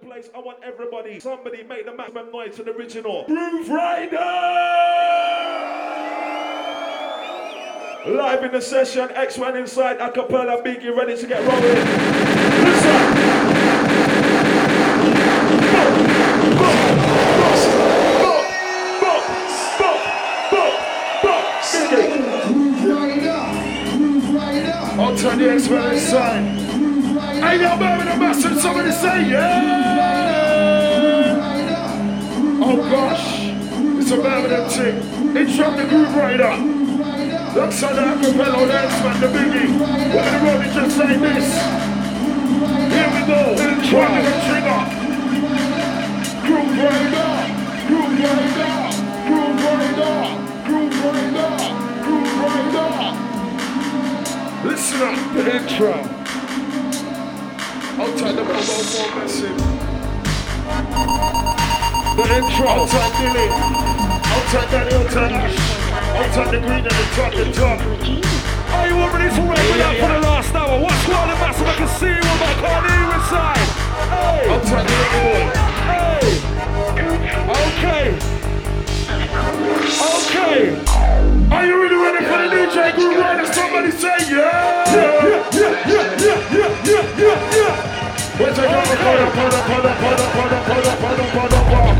place. I want everybody, somebody make the maximum noise to the original. Grooverider! Live in the session, Eksman inside, acapella, Biggie ready to get rolling. Listen! I'll turn the Eksman inside. Hey, yo, Birmingham Massive, somebody say yeah! Gosh, it's a Birmingham thing. Intro the Grooverider. Alongside the acapella dance man, the biggie. We're gonna roll it just like this. Here we go. Intro the Trigga. Groove Rider. Grooverider. Groove Rider. Grooverider. Groove Rider. Listen up, the intro. Turn the mobile phone message. The intro. Turn Dilly. Danny. I'll turn Ash. Turn the green and the top, the top. Are you all ready to wrap it up for the last hour? What's going on, massive? I can see you, but I can't hear inside. Hey. Turn the. Hey. Okay. Okay. Are you really ready for the DJ Grooverider? Somebody say yeah! Yeah, yeah, yeah, yeah, yeah, yeah, yeah. Where's the pada pada pada pada pada pada pada pada pada pada pada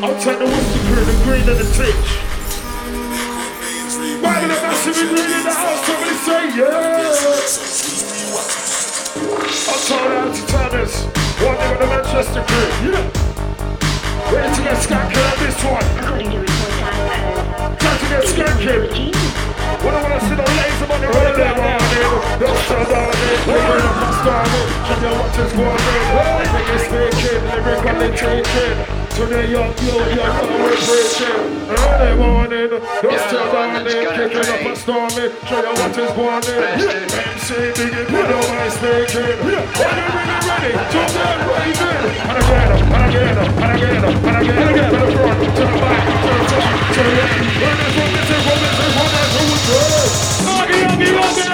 take the whiskey crew, the green and the titch. Man, the massive green in the house, somebody say yeah. I'll turn out to Tanners. One of the Manchester crew. Yeah. Ready to get skanking on this one. According to reports I've Time to get skanking. We don't wanna see no lazy money running down our neighbor. Don't shut down it. We bring up the storm. Check out what is going on. Everything is speaking, everybody taking. To the young youth, young always preaching. Early morning, don't shut down it. Kicking up a storm. Check out what is going on. MC Biggie, put on my speaking. Are you really ready? To the raving. And again, and again, and again, and again. To the front, to the back, to the top, to the end. Learn this one, this is Oggy, oggy.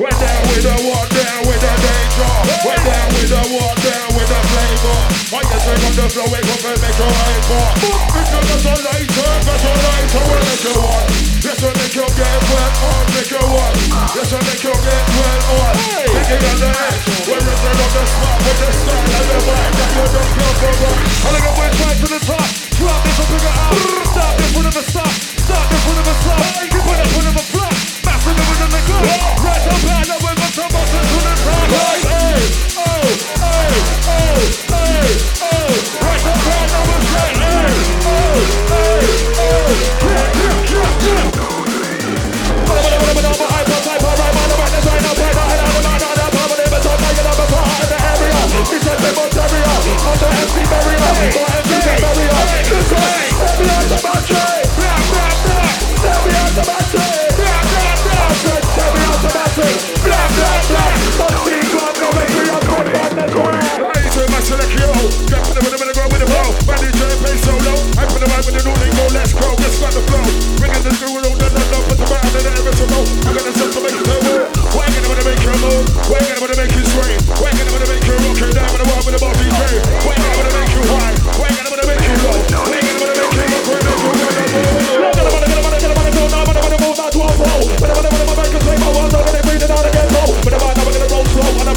We're down with the walk down with the danger. We're down with the walk down with the flavor. Why you take up the flow, wake up and make your eyes for? Because it's a lighter, because a lighter will make you one. Yes, will make you well on, make you one. Yes, will make you well on. Thinking on the edge, we're return on the spot with the style and the vibe that you don't feel for one.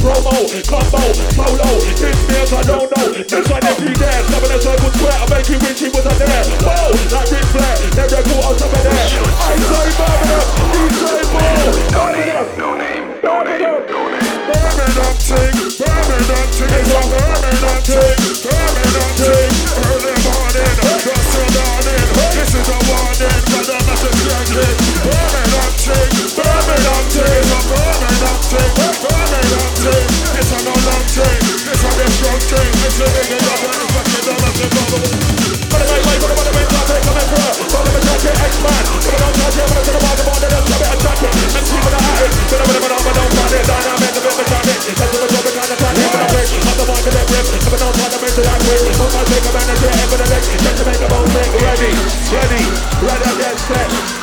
promo, combo, solo. This beer's a no no. This one if you dare, in a circle square. I make you wish he was a there. Whoa, like Ric Flair, they record on top of there. I say Birmingham, DJ Ball, Birmingham. No name, no name, no name. Birmingham ting, Birmingham ting, it's a Birmingham ting, Birmingham ting. Early morning, just till dawning. This is a warning, I'm not Birmingham ting, Birmingham ting, it's a Birmingham ting. ready, ready, ready, ready, set.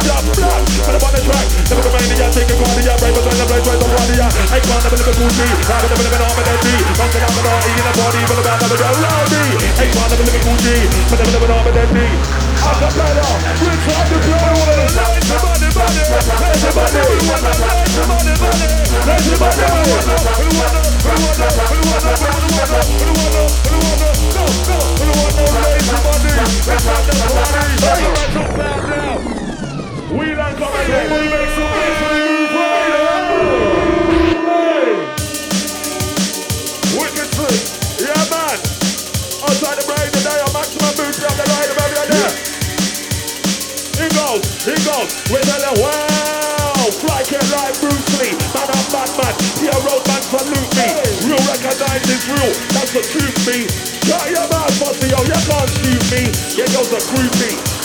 Jump blood, on the track. Never take I can't in I'm we want we want we want we want we want we want we want we want let's the party. Let's go back now. We like to make some move right Wicked trick. Yeah, man. Outside the brain today, I'm maximum boost up the line, baby, right there. He goes, he goes. We tell him, wow. Fly can like Bruce Lee. Man, I'm Batman. See a road man salute me. Real recognize is real, That's the truth, me. Shut your mouth, bossy, yo. Oh, you can't shoot me. Yeah, you're creepy.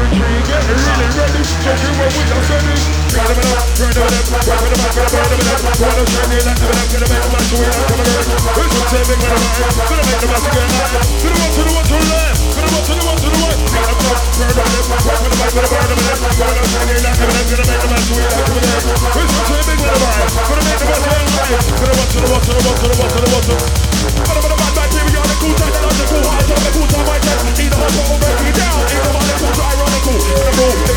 retreat. Really ready, just do what we are sending. Grab it up, grab it up, grab it up, grab it up. Wanna send it, that's what I'm gonna make my sweet. I'm gonna make it. We're just saving my life. Gonna make the best again. To the one, to the one, to the left. To the one, to the one, to the right. Grab it up, grab it up, grab it up, grab it up. Wanna send it, that's what I'm gonna make my sweet. We're just saving my life. Gonna make the best again. To the one, to the one, to the one, to the one, to the one, to the one. But I'm gonna the the the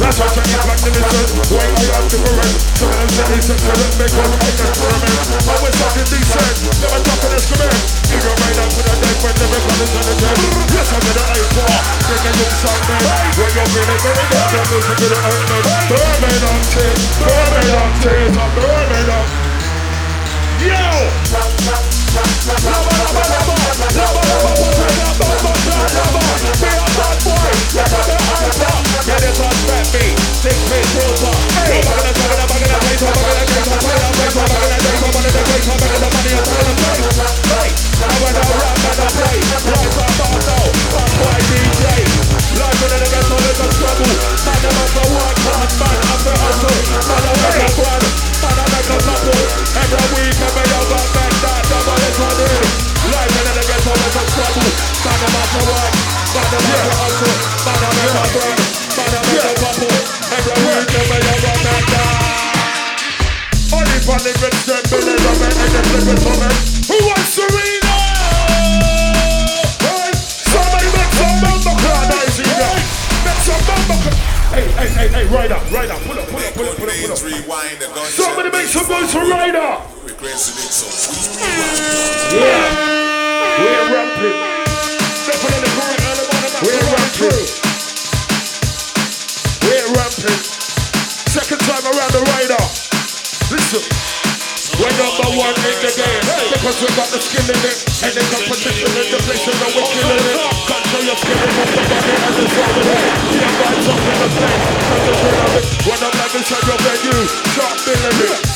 That's why turn your back to the sun. Wait till I'm different Some of Make one make experiment. I talking decent. Never dropping this command Figure right with a deck When never on the dead. Yes, I'm in the A4 a look something. When you're feeling very good You're losing to the element Burn me down, tears Burn me down, tears Burn it up. Yo! I wanna rock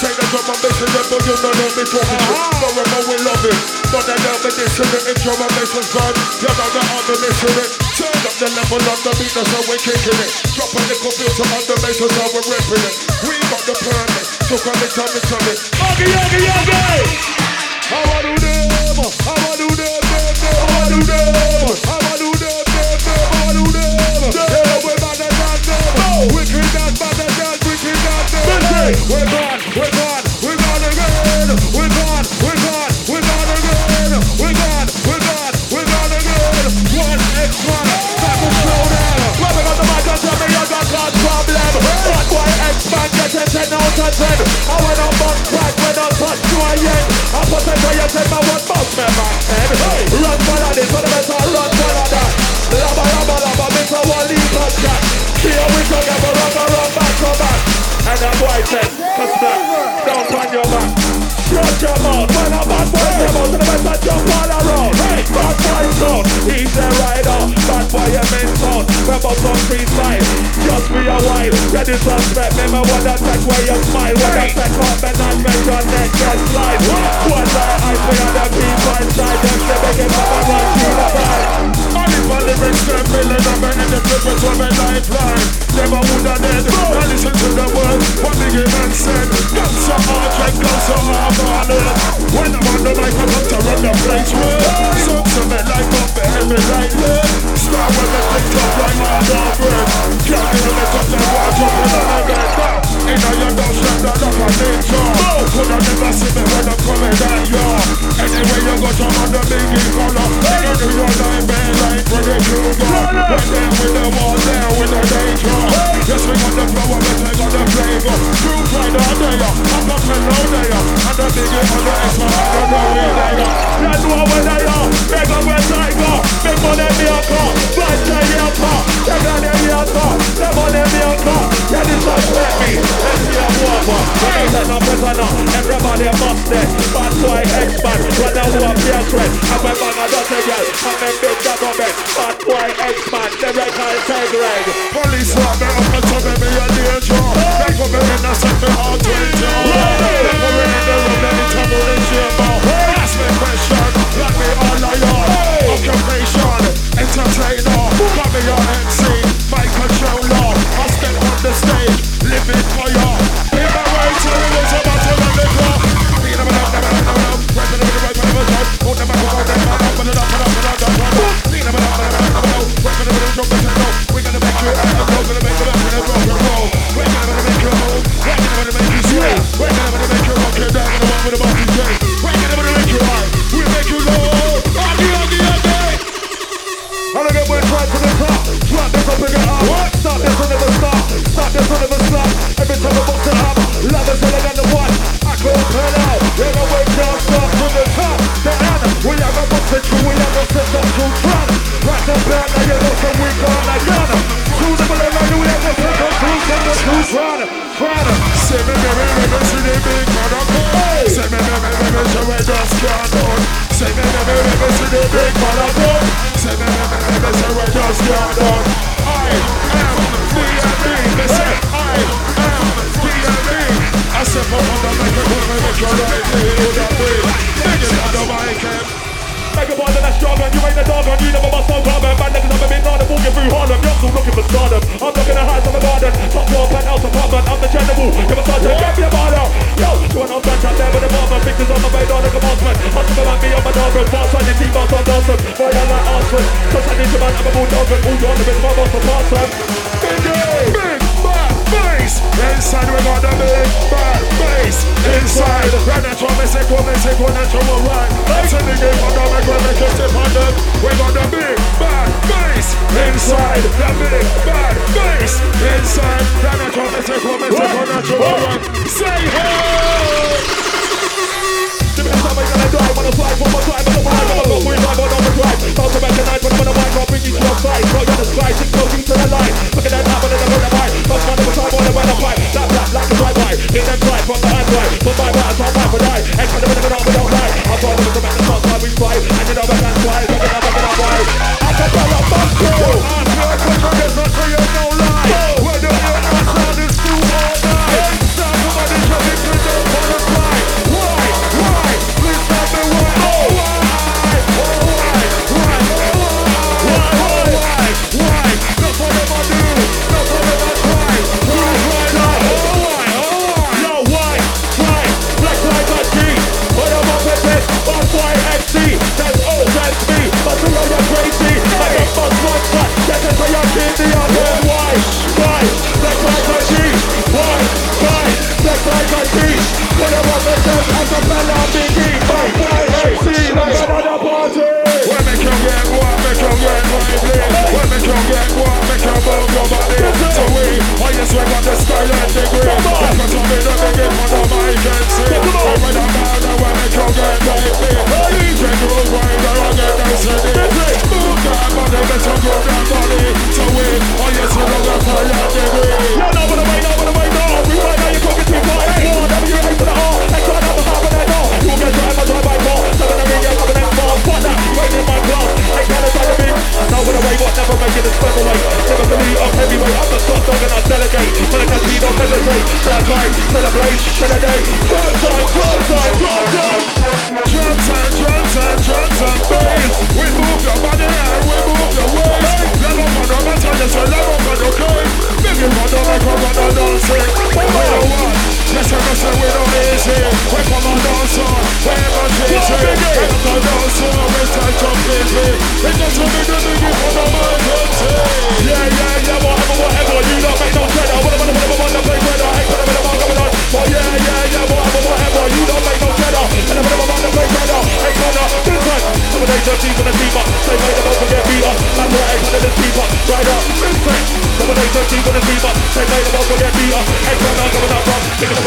Say the drum and bass and the boogie, you know know me talking shit. Forever we love it. But I never dish it. Drum and bass was gone, you know the other mission it. Turn up the level on the beat, that's how we're kicking it. Drop a little filter on the bass, that's how we're ripping it. We got the permit, so come and tell me, tell me. Yogi, yogi, yogi! How I do them? How I do them? How I do them? How I do them? How I do them? Yeah, we're better them. We're gone, we're gone, we're gone again. We're gone, we're gone, we're gone again. We're gone, we're gone, we're gone again. One X one, time to slow down. We got the mic on top, you got God's problem. Bad boy X man, get it, ten out of ten. I went on track when I touch you again. I put where you take my one bounce me back head. Run for that, this for the better, run for that. Laba, laba, laba, miss a one leap and chat. Here we go, a run, a run, back to back. And that boy said, cause that, don't on your back. Shut your mouth, when a bad boy. Come out to the better, jump all around. Hey, bad boy sound, he's a rider. Bad boy, mean sound. Rebels on free side, just be a while. You disrespect me, me wanna take where you smile. When I take off and I make your neck get slide. One eye, I see on the people inside. Them say they get up and run through the blind. Only for the rich, them million of men in the flippers of a lifeline. Never would have dead. Now listen to the words, what the man said. So hard, so hard on it. When I'm on the mic, I come to run the place with. To me like red. Start with the flick up like on bread. Can't get on the top, then watch up in the bed. Don't shut that up on nature. Could have never see me when I'm coming at you. Anyway, you go to on the biggie color. They don't do your life, man, like Freddy Krueger. Right there with the wall, there with the danger. Yes, we got the flow, but got the flavor. True pride all day, I'm up and low there. And the on the I don't know where they are. That's what we're there. Big up where tiger. Big money me a car. Bad me a car. Them me a car. Them money me a car. Yeah, this one sweat me. Let's a prisoner, everybody must. Bad boy Eksman. When I walk the threat. I'm a man, say. I'm a big government. Bad boy Eksman. The red high tag red. Police want just can't done. I am D&B, me say I am D&B. I step up on the microphone and make your right feel that way. It on the mic? Make a ball that's strong you ain't the dog and you never must no problem. Man, niggas never been on walking through Harlem. You're still looking for stardom. I'm looking at highs on the garden. Top floor, penthouse apartment. I'm the general. A start to get me a out. Yo, you want no French out there with the bomber. Pictures on the radar, the commencement. Hustle about me on my dog. Boss on your team, boss on Dawson. Boy, I ninja man, I'm a bulldog the big mama for part time. Big bad Inside we got the big bad bass. Inside, right natural, me say go, me say go natural, right. That's in the game, but don't make me make it on them. We got the big bad bass. Inside, the big bad bass. Inside, right natural, me say go, me say go natural, right. Say hey. Every time I gonna drive, wanna fly for my drive, wanna fly, wanna go for it, drive on overdrive. Talk about tonight, when I'm on the mic, I'll bring you to your side. Throw you on the sky, six drive-by. Hit drive from the hand drive. My right, top,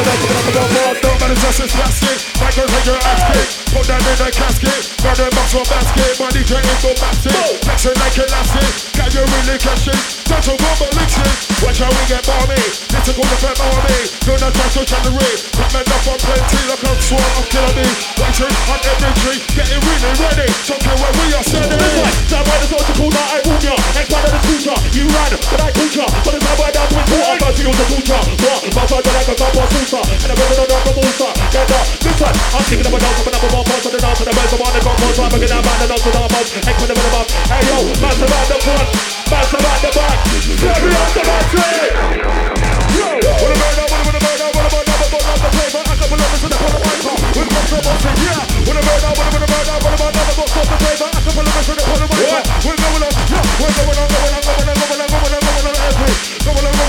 from. Picking up and up, picking up and up, boss. Don't matter, just as plastic. Michael, take your ass kick. Put that in the casket. Got them box for basket. Body train go massive. Flexing like elastic. Can you really catch it? Touch a rubber elixir. Watch how we get balmy. Little go to pet army. Do not try to generate. Coming up on plenty. Look how swarm of killing me. Watching on every tree. Getting really ready. Talking where we are standing. This one, that boy is also cool, now I own ya Next man of the scooter, you ran, but I caught ya But it's my boy down to his water, first he was a scooter What? My side like a copper scooter And I'm running on the monster Get up, one, I'm thinking of a Up and up a more parts of the dance And the birds are on the gun More time, again, I'm on the dance with our boss X with the minimum Hey yo, master at the front Master at the back Carry on the battery Yo, what about now? What about now? What about now? What about now? The flavor. I couple of us in the of my car. With my trouble, say yeah. What about now? What about now? What about now? The box of the flavor. I couple of us in the of my car. We're going on, yeah. We're going on, going on, going on, going on, going on, going on. Going on, going on, going on, going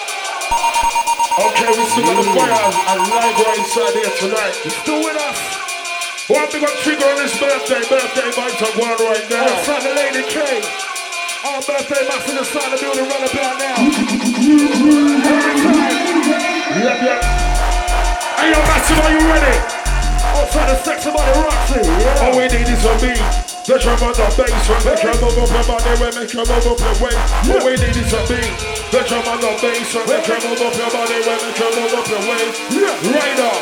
Still got the fire and live right inside here tonight. Still with us? One big up Trigga on this birthday, birthday vibes are going right now. Outside the Lady K. Our birthday mass in the side of the building run about now. Every time. Yep, yep. Hey, yo, Massive, are you ready? Outside the sex about the Roxy. Yeah. All we need is a beat. The drum on the bass, when make them move up your body, when make them move up your weight. What we need is a beat. Make them on the bass, when make them move up your body, when make them move up way. weight. Right now,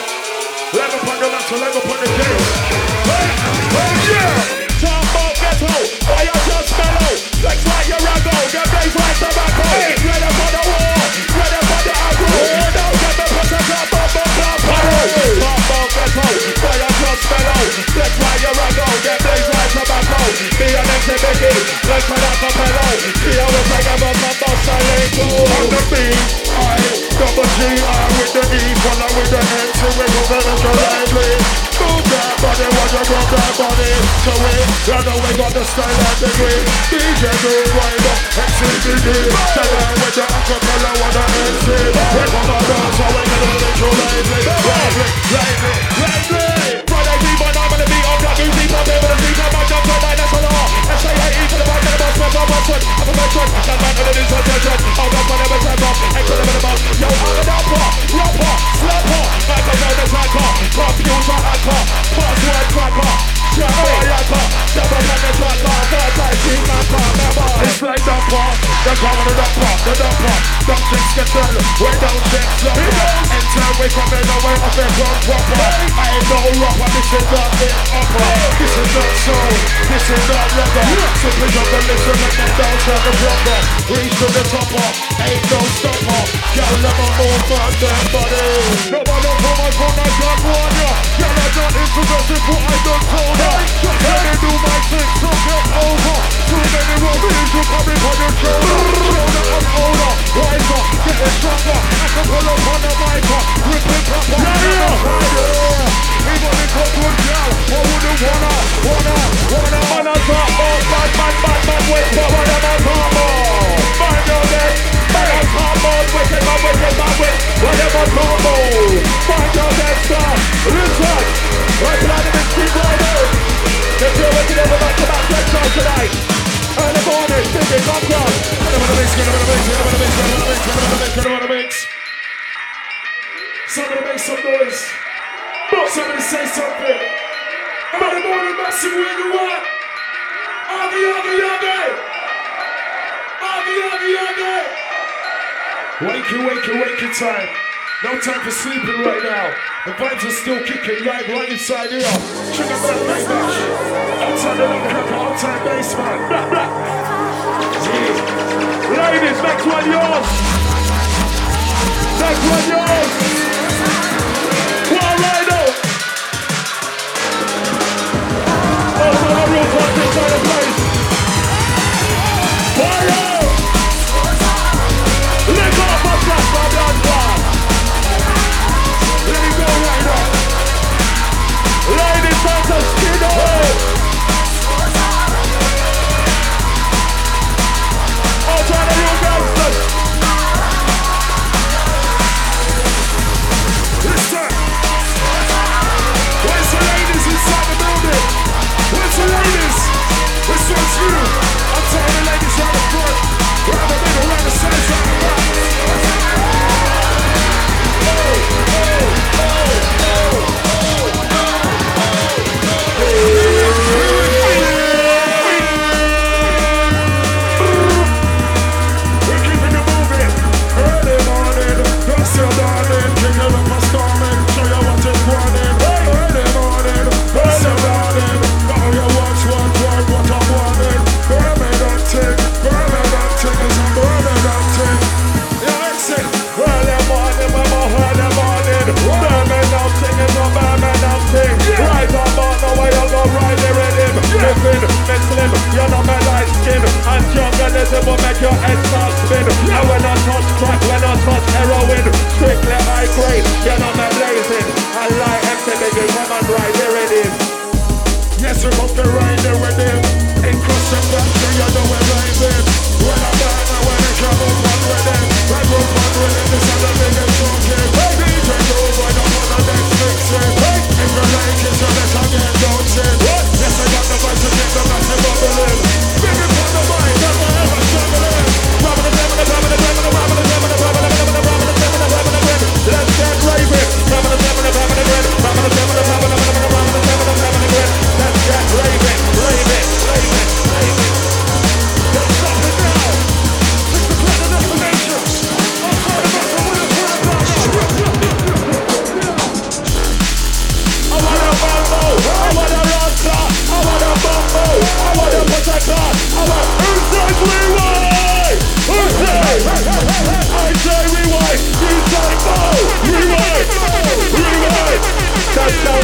leg up on the left, leg up on the gate. Hey, oh yeah. Jumbo ghetto, I am just mellow. Flex like your rago, get bass like tobacco. Hey, ready for the war, ready for the aggro. Don't get the pressure, drop, bump, bump, bump, bump. Jumbo ghetto, I am just mellow. Flex like your rago se me beat Like my life up hello See how it's my boss I ain't cool On the beat I double G I with the E One I with the N To make a lively Move that body Watch you drop that body So we Run we Got the style and the DJ do wind up XCBD Tell with your acapella What the MC We're gonna dance So we can do it so lively Lively Lively Lively S-A-I-E to the back of the bus Press I'm a veteran That man under this attention I'll go for never step up Enter in the bus Yo I'm a rapper Rapper Slapper Microphone the tracker Computer hacker Password cracker Shabba yakka Step up on the tracker Third time team man car Member It's like the pop, the cover the dumper, the dumper. Don't think get done, we don't think slumber. Enter, we come in, away off it from proper. I ain't no rapper, this is not the upper. This is not soul, this is not rubber. So pick up the listen and then down to the proper. Reach to the topper, ain't no stopper. Girl, never move from them body. Nobody and come and jump on ya. Girl, I'm not infamous what I done told ya. Let me do my thing, so get over. Too many rubbish, you coming on your shoulder. Shoulder and older, wiser, getting stronger. I can pull up on the mic, rip it up on the fire. Even if I could yell, I wouldn't wanna, wanna, wanna. Man on top oh, Bad man, bad man Wait for what I'm on top of Man your neck Man on top of Wicked man, wicked man Wait what I'm on top of Find your star Listen Right tonight in the street riders Let's do it together back to back Let's go tonight Early morning Singing come cross Get him on the mix, him on the mix, him on the mix, him on the mix, him on the mix, him the mix. Somebody make some noise. Somebody say something. Early morning, massive where you at? Aggie, Aggie! Aggie, Aggie, Aggie! Wakey, wakey, wakey time. No time for sleeping right now. The vibes are still kicking live right inside here. Out that night match. Outside the lock cracker, outside basement. Blah. Yeah. Ladies, next one yours Next one yours One right time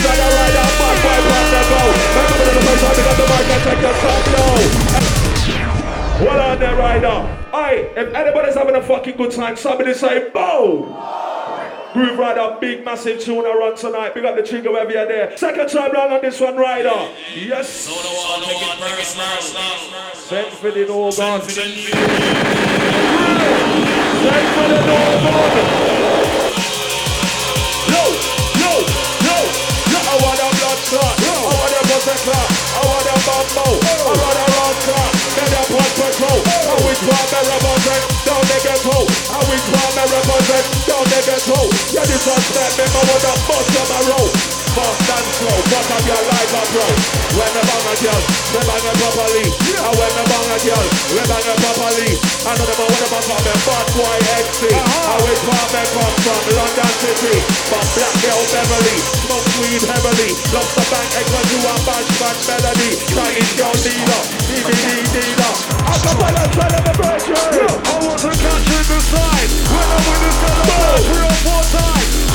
got the up, on right now. If anybody's having a fucking good time, somebody say, boom! Grooverider, big massive tune I run tonight. Pick up the Trigga wherever you're there. Second time round on this one, Rider. Yes. Now. Send for the no Send for the no blood clot. I want a button clot. I want a bumbo. I want a round clot. Then a pod patrol. I wish one me represent down the ghetto. I represent down the ghetto. Yeah, this one step me, I want a bust on my road. Fast and slow, what of your life a bro When the bang a girl, we bang it properly. And when the bang a girl, we bang it properly. I know them wanna back up them bad boy XC I wish where me come from, London City. But black girl Beverly, smoke weed heavily. Lost the bank, egg when you a bash bash melody. Chinese girl dealer, DVD dealer. I can balance out of the pressure I want to catch in the side When I'm with this girl, I'm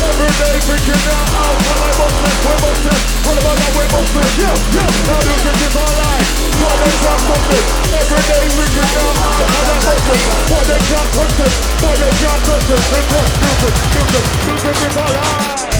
Every day freaking out oh, We're like monsters, we're monsters What about that, we're Yeah, Yeah, yeah Now music is our life Why they can't stop this Every day freaking out oh, We're like monsters Why they can't touch this Why they can't touch this Music, music, music is our life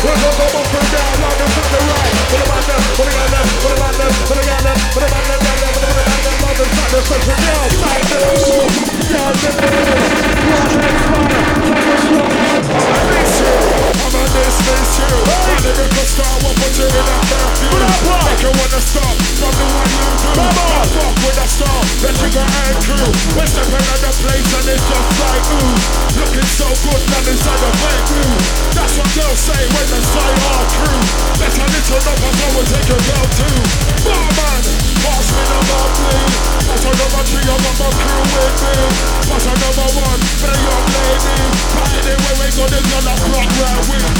we're gonna make it, we're gonna shine it, we're gonna make it, that's what we're gonna do. We're gonna shine it, we're gonna make it, gonna make it, that's what we're right. Gonna walk to the walk to the right, gonna walk to the walk to the right. Piano, piano, piano. We're gonna come up and down, love is on the right, but on the back, back, back, back. We're gonna come up and down, love is on the right. Put it on them, put it on them, put it on them, put it on them, put it on them, put it on them, put it on them, love is on the center, down, back, down, down, I'm a this, this, you. My lyrical star will put you in a curfew. Make you wanna stop from the one you do. Not fuck with a star, the Trigga and crew. We're stepping out the place and it's just like ooh. Looking so good, none inside the fake ooh. That's what girls say when they say our crew. Better listen up, I know we'll take a girl too. Barman, pass me the bubbly. Pass another tree, I got my crew with me. Pass another one for the young lady. But anyway, we go, there's not a block where we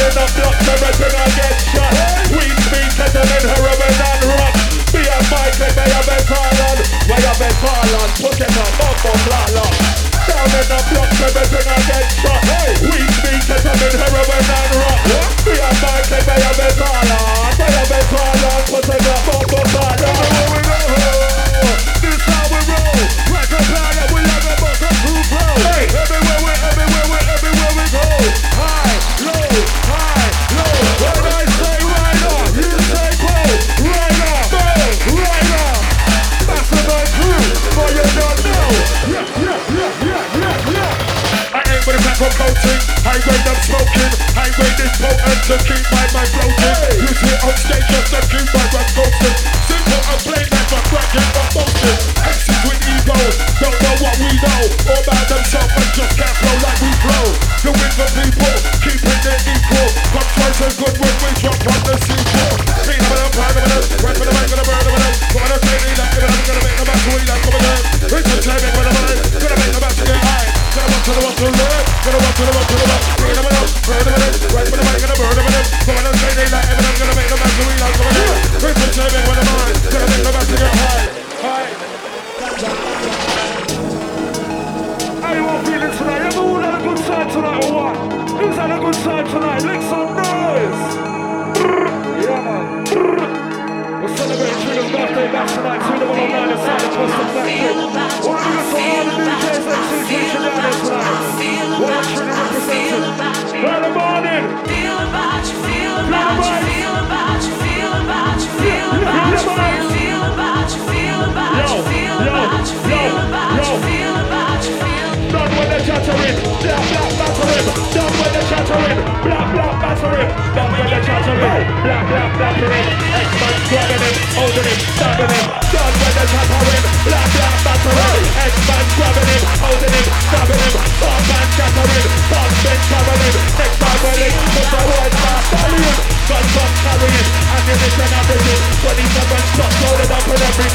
in the block, me retina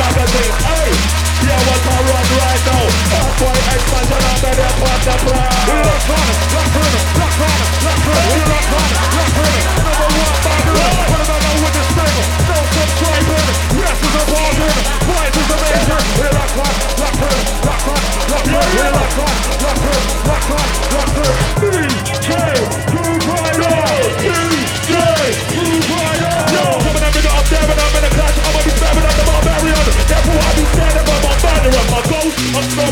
up in every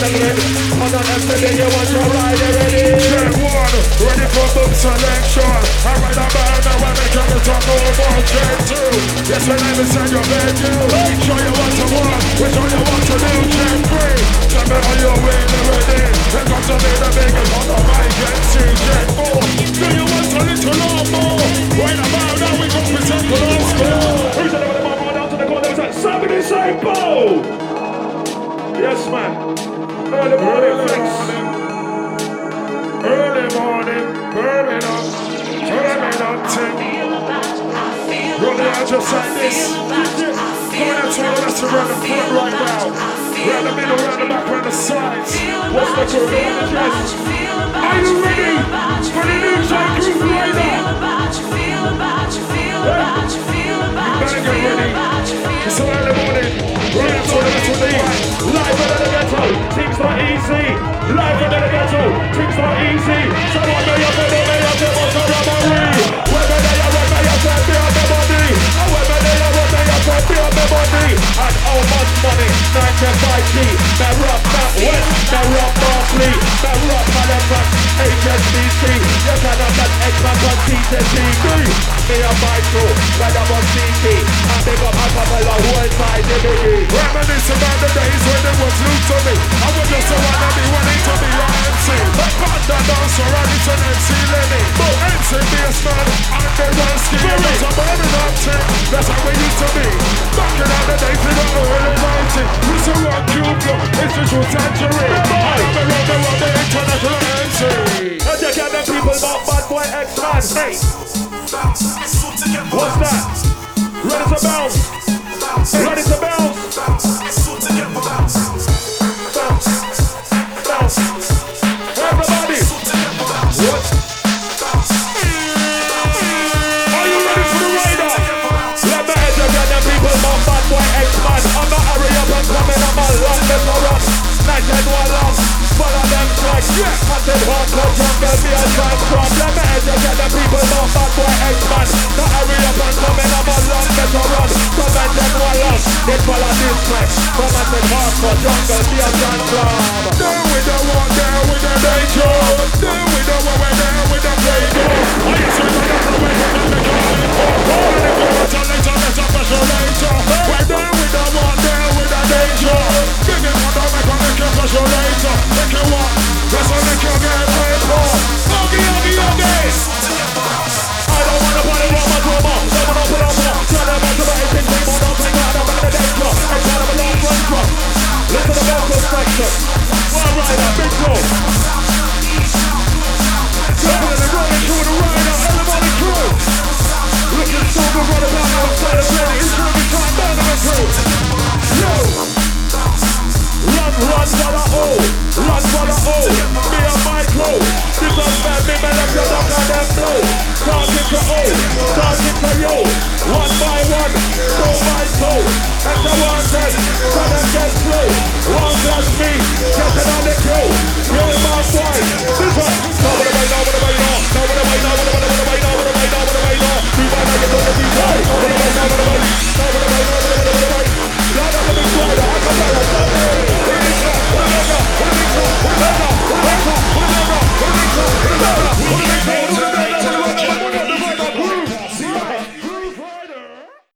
On, and then you want your ride ready. One, ready for book selection. I ride a band now when they come to talk over check two. Yes, my name is your venue. Show you what to want, we show you what to do. Check three, tell me how you're really ready. And come to me the biggest on the mic and four, do you want a little or more? Right about now we go the last score. Who's the number one down to the corner? It's say bow. Yes, man. Early morning, thanks. Early morning, burning up, burning up, ting. Rolling out just like this. Going out to all the rest around the front right now. Round the middle, round the back, round the sides. What's the the chest. Are you ready for the new Jack Grooverider? Better get ready. It's so morning. Up to the rest of the right. Live out of the ghetto. Things not easy. Out of the ghetto. Things not easy. So what may you do? May you do what's a robbery? Whether they are, whether you say be on the body. You be on the body. And how much money? 95G. That rock, that wet. That rock Barkley. That rock Halifax. HSBC. You cannot get Eksman on TTTV. Me a Michael. When I'm on CT. I pick up a couple of side DVD. Reminisce about the days when it was new to me. I was just wanna be wanting to be an MC. Dancer and it's an MC Lenny. But we used to be. Back in the days we got early writing. We used to rock Cuba. It's just what tangerine. I remember the road the international MC. Got them people about bad boy Eksman. Hey. What's that? Ready to bounce. Ready to bounce. Bounce. Bounce. Let me educate them people about bad boy Eksman. Not hurry up and coming. I'm a long little run. Come and one. Come and then hardcore jungle. A crop. There we don't want there with the danger. There we there with the danger. I up the the the special there with the one, there with the danger. Give it one, make a make a special.